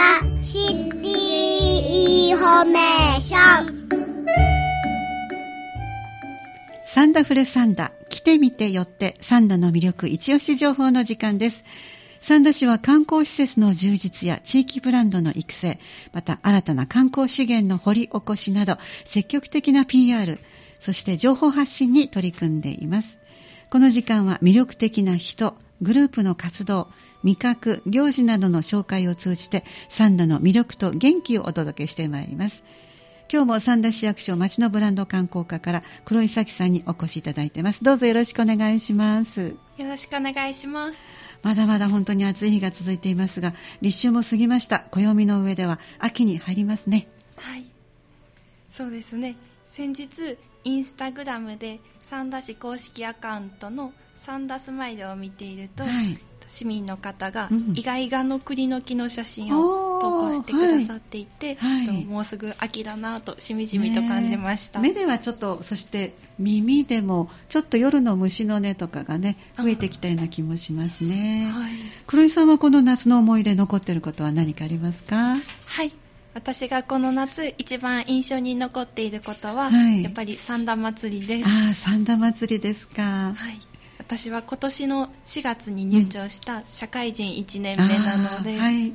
ラシティインフォメーションサンダフルサンダ、来てみてよってサンダの魅力一押し情報の時間です。三田市は観光施設の充実や地域ブランドの育成、また新たな観光資源の掘り起こしなど積極的な PR、そして情報発信に取り組んでいます。この時間は魅力的な人、グループの活動、味覚、行事などの紹介を通じてサンダの魅力と元気をお届けしてまいります。今日も三田市役所町のブランド観光課から黒井咲さんにお越しいただいてます。どうぞよろしくお願いします。よろしくお願いします。まだまだ本当に暑い日が続いていますが、立秋も過ぎました。暦の上では秋に入りますね。はい。そうですね。先日、インスタグラムで三田市公式アカウントのサンダスマイルを見ていると、はい。市民の方がうん意外がの栗の木の写真を投稿してくださっていて、はいはいともうすぐ秋だなとしみじみと感じました。ねえ目ではちょっと、そして耳でもちょっと夜の虫の音とかがね、増えてきたような気もしますね。はい。黒井さんはこの夏の思い出残っていることは何かありますか？はい。私がこの夏一番印象に残っていることは、はいやっぱり三田祭りです。ああ、三田祭りですか。はい、私は今年の4月に入庁した社会人1年目なので、はい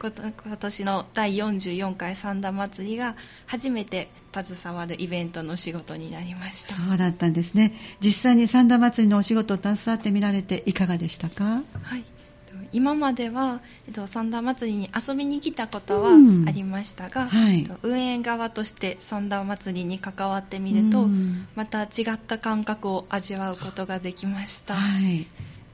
こと今年の第44回三田祭りが初めて携わるイベントの仕事になりました。そうだったんですね。実際に三田祭りのお仕事を携わってみられていかがでしたか？はい今までは、えっと、三田祭りに遊びに来たことはうんありましたが、はいえっと運営側として三田祭りに関わってみると、うんまた違った感覚を味わうことができました。はい。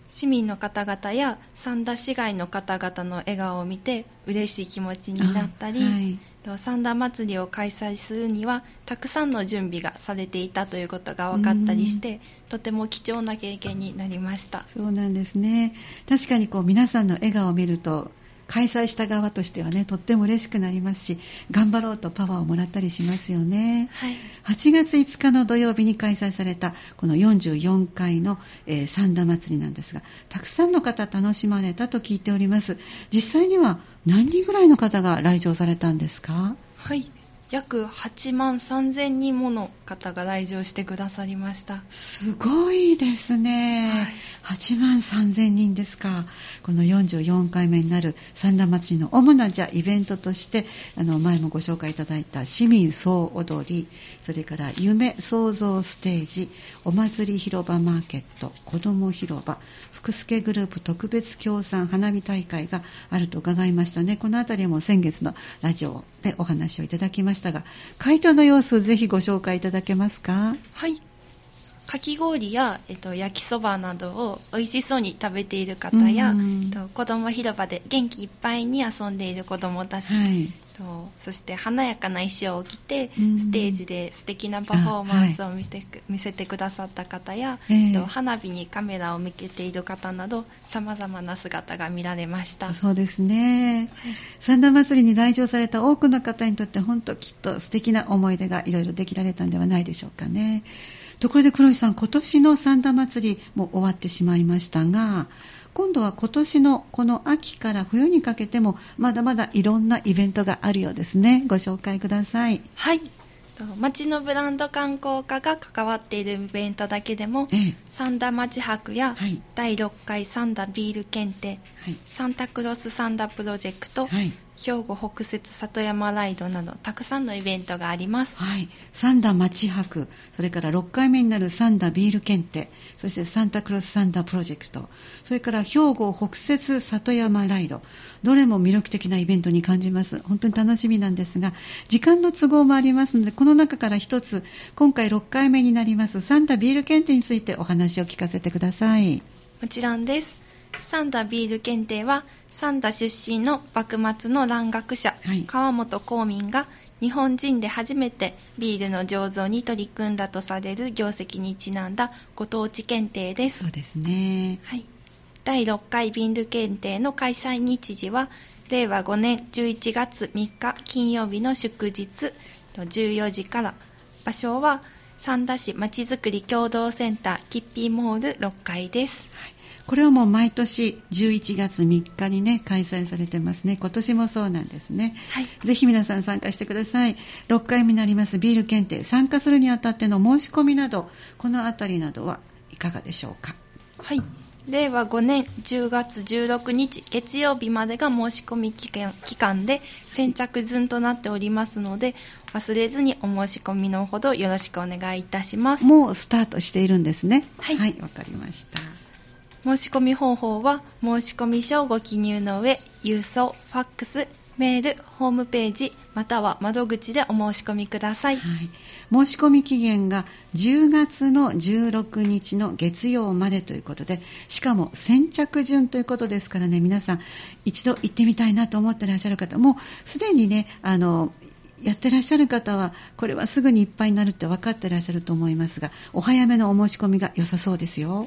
市民の方々や三田市外の方々の笑顔を見て嬉しい気持ちになったり、あはい。と三田祭りを開催するにはたくさんの準備がされていたということが分かったりしてとても貴重な経験になりました。そうなんですね。確かにこう皆さんの笑顔を見ると、開催した側としてはね、とっても嬉しくなりますし、頑張ろうとパワーをもらったりしますよね。はい8月5日の土曜日に開催されたこの44回の、えー三田祭りなんですが、たくさんの方楽しまれたと聞いております。実際には何人ぐらいの方が来場されたんですか？はい約8万3000人もの方が来場してくださりましたすごいですね。は8万3000人ですか。この44回目になる三田祭の主なじゃイベントとして、あの前もご紹介いただいた市民総踊り、それから夢創造ステージ、お祭り広場マーケット、子ども広場、福助グループ特別協賛花火大会があると伺いましたね。このあたりも先月のラジオでお話をいただきましたが、会長の様子ぜひご紹介いただけますかはいかき氷や、えっと、焼きそばなどを美味しそうに食べている方や、うんえっと、子ども広場で元気いっぱいに遊んでいる子どもたち、はい。とそして華やかな衣装を着て、うんステージで素敵なパフォーマンスを見せ,、見せてくださった方や、えええっと花火にカメラを向けている方など様々な姿が見られました。そうですね。三田祭りに来場された多くの方にとって本当きっと素敵な思い出がいろいろできられたんではないでしょうかね。ところで黒井さん、今年の三田祭りも終わってしまいましたが、今度は今年のこの秋から冬にかけてもまだまだいろんなイベントがあるようですね。ご紹介ください。はい。と町のブランド観光課が関わっているイベントだけでも、ええ。三田町博やはい。第6回三田ビール検定、はい。サンタクロスサンダプロジェクト、はい。兵庫北摂里山ライドなどたくさんのイベントがあります。はい、三田町博、それから6回目になる三田ビール検定、そしてサンタクロスサンダプロジェクト、それから兵庫北摂里山ライド、どれも魅力的なイベントに感じます。本当に楽しみなんですが、時間の都合もありますので、この中から一つ、今回6回目になりますサンタビール検定についてお話を聞かせてください。もちろんです。サンダビール検定は、サンダ出身の幕末の蘭学者、はい川本公民が日本人で初めてビールの醸造に取り組んだとされる業績にちなんだご当地検定ですそう。ですね。はい。第6回ビール検定の開催日時は、令和5年11月3日金曜日の祝日14時から、場所は三田市まちづくり共同センターキッピーモール6階です。これはもう毎年11月3日にね開催されてますね。今年もそうなんですね、はい。ぜひ皆さん参加してください。6回目になります。ビール検定。参加するにあたっての申し込みなどこのあたりなどはいかがでしょうか？はい。令和5年10月16日月曜日までが申し込み期間期間で先着順となっておりますので忘れずにお申し込みのほどよろしくお願いいたします。もうスタートしているんですね。はい。はいわかりました申し込み方法は申し込み書をご記入の上郵送ファックスメールホームページまたは窓口でお申し込みください。はい、申し込み期限が10月の16日の月曜までということでしかも先着順ということですからね皆さん一度行ってみたいなと思ってらっしゃる方もうすでにねあのやってらっしゃる方はこれはすぐにいっぱいになるって分かってらっしゃると思いますがお早めのお申し込みが良さそうですよ。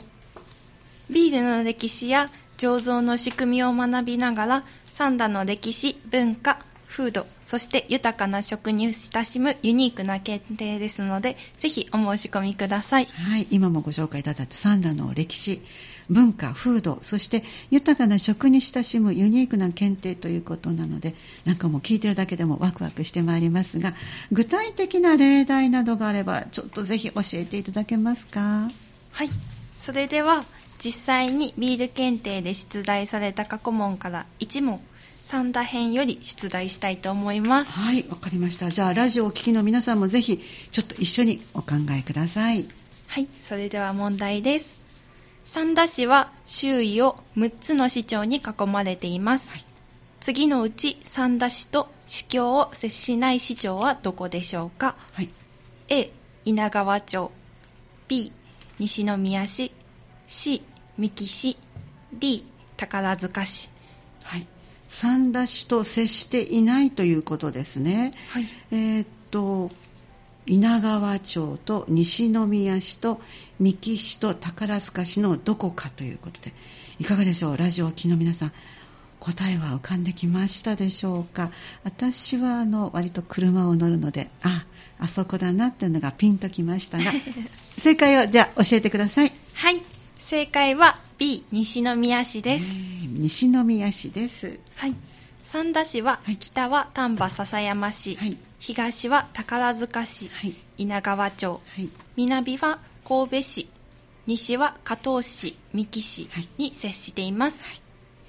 ビールの歴史や醸造の仕組みを学びながら三田の歴史文化風土そして豊かな食に親しむユニークな検定ですのでぜひお申し込みくださいはい、今もご紹介いただいた三田の歴史、文化、風土、そして豊かな食に親しむユニークな検定ということなので、なんかもう聞いてるだけでもワクワクしてまいりますが、具体的な例題などがあれば、ちょっとぜひ教えていただけますか？はいそれでは実際にビール検定で出題された過去問から1問三田編より出題したいと思いますはい、わかりました。じゃあ、ラジオをお聞きの皆さんもぜひ、ちょっと一緒にお考えください。はい、それでは問題です。三田市は周囲を6つの市町に囲まれています。はい次のうち三田市と市境を接しない市町はどこでしょうか？はい。?A、稲川町 B、西宮市 C、三木市 D、宝塚市はい。三田市と接していないということですね。はい、えーっと稲川町と西宮市と三木市と宝塚市のどこかということでいかがでしょう？ラジオをお聞きの皆さん答えは浮かんできましたでしょうか？私はあの割と車を乗るのでああそこだなっていうのがピンときましたが 正解をじゃあ教えてください。はい、正解は B、西宮市です。えー西宮市です。はい。三田市ははい。北は丹波篠山市、はい。東は宝塚市、はい。稲川町、はい。南は神戸市、西は加東市、三木市はい。に接しています。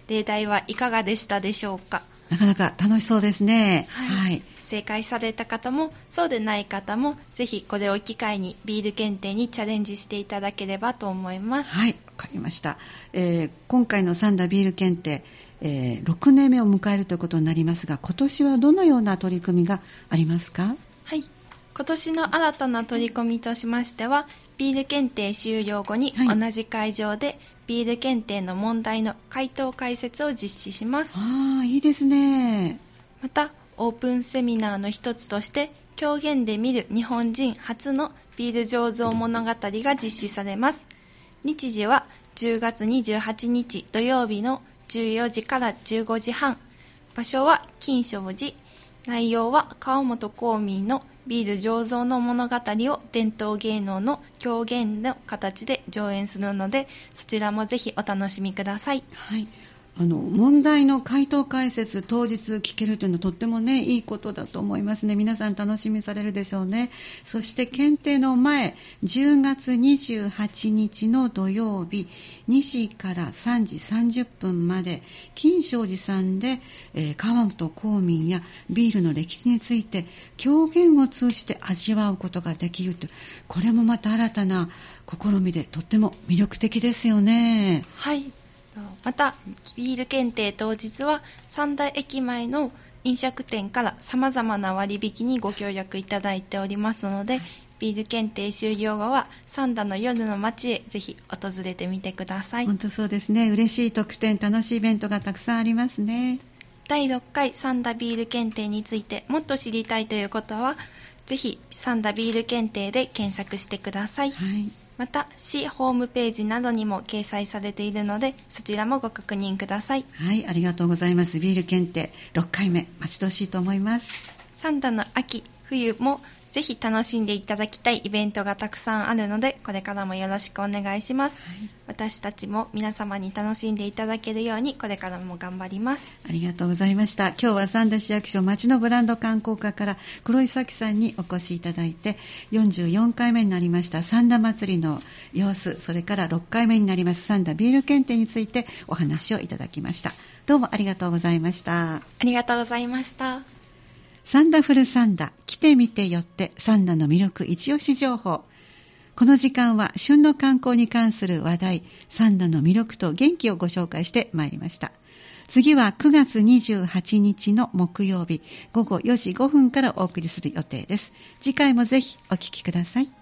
例題はいかがでしたでしょうか？なかなか楽しそうですねはい正解された方もそうでない方もぜひこれを機会にビール検定にチャレンジしていただければと思います。はい、わかりました。えー今回のサンダービール検定、えー6年目を迎えるということになりますが、今年はどのような取り組みがありますか？はい。今年の新たな取り組みとしましては、ビール検定終了後にはい同じ会場でビール検定の問題の回答解説を実施します。ああ、いいですね。また、オープンセミナーの一つとして、狂言で見る日本人初のビール醸造物語が実施されます。日時は10月28日土曜日の14時から15時半。場所は金正寺。内容は川本公民のビール醸造の物語を伝統芸能の狂言の形で上演するので、そちらもぜひお楽しみください。はい。あの問題の回答解説当日聞けるというのはとってもねいいことだと思いますね。皆さん楽しみされるでしょうね。そして検定の前10月28日の土曜日2時から3時30分まで金正寺さんで、えー川本公民やビールの歴史について狂言を通じて味わうことができるというこれもまた新たな試みでとっても魅力的ですよね。はい。また、ビール検定当日は、三大駅前の飲食店から様々な割引にご協力いただいておりますので、ビール検定終了後は、三田の夜の街へぜひ訪れてみてください。本当そうですね嬉しい特典楽しいイベントがたくさんありますね第6回三田ビール検定についてもっと知りたいということは、ぜひ三田ビール検定で検索してください。はいまた、市ホームページなどにも掲載されているので、そちらもご確認ください。はいありがとうございますビール検定6回目待ち遠しいと思いますサンダの秋冬もぜひ楽しんでいただきたいイベントがたくさんあるので、これからもよろしくお願いします。はい私たちも皆様に楽しんでいただけるように、これからも頑張ります。ありがとうございました。今日は三田市役所町のブランド観光課から黒井咲さんにお越しいただいて、44回目になりました三田祭りの様子、それから6回目になります三田ビール検定についてお話をいただきました。どうもありがとうございました。ありがとうございました。サンダフルサンダ、来てみてよってサンダの魅力一押し情報。この時間は旬の観光に関する話題、サンダの魅力と元気をご紹介してまいりました。次は9月28日の木曜日午後4時5分からお送りする予定です。次回もぜひお聞きください。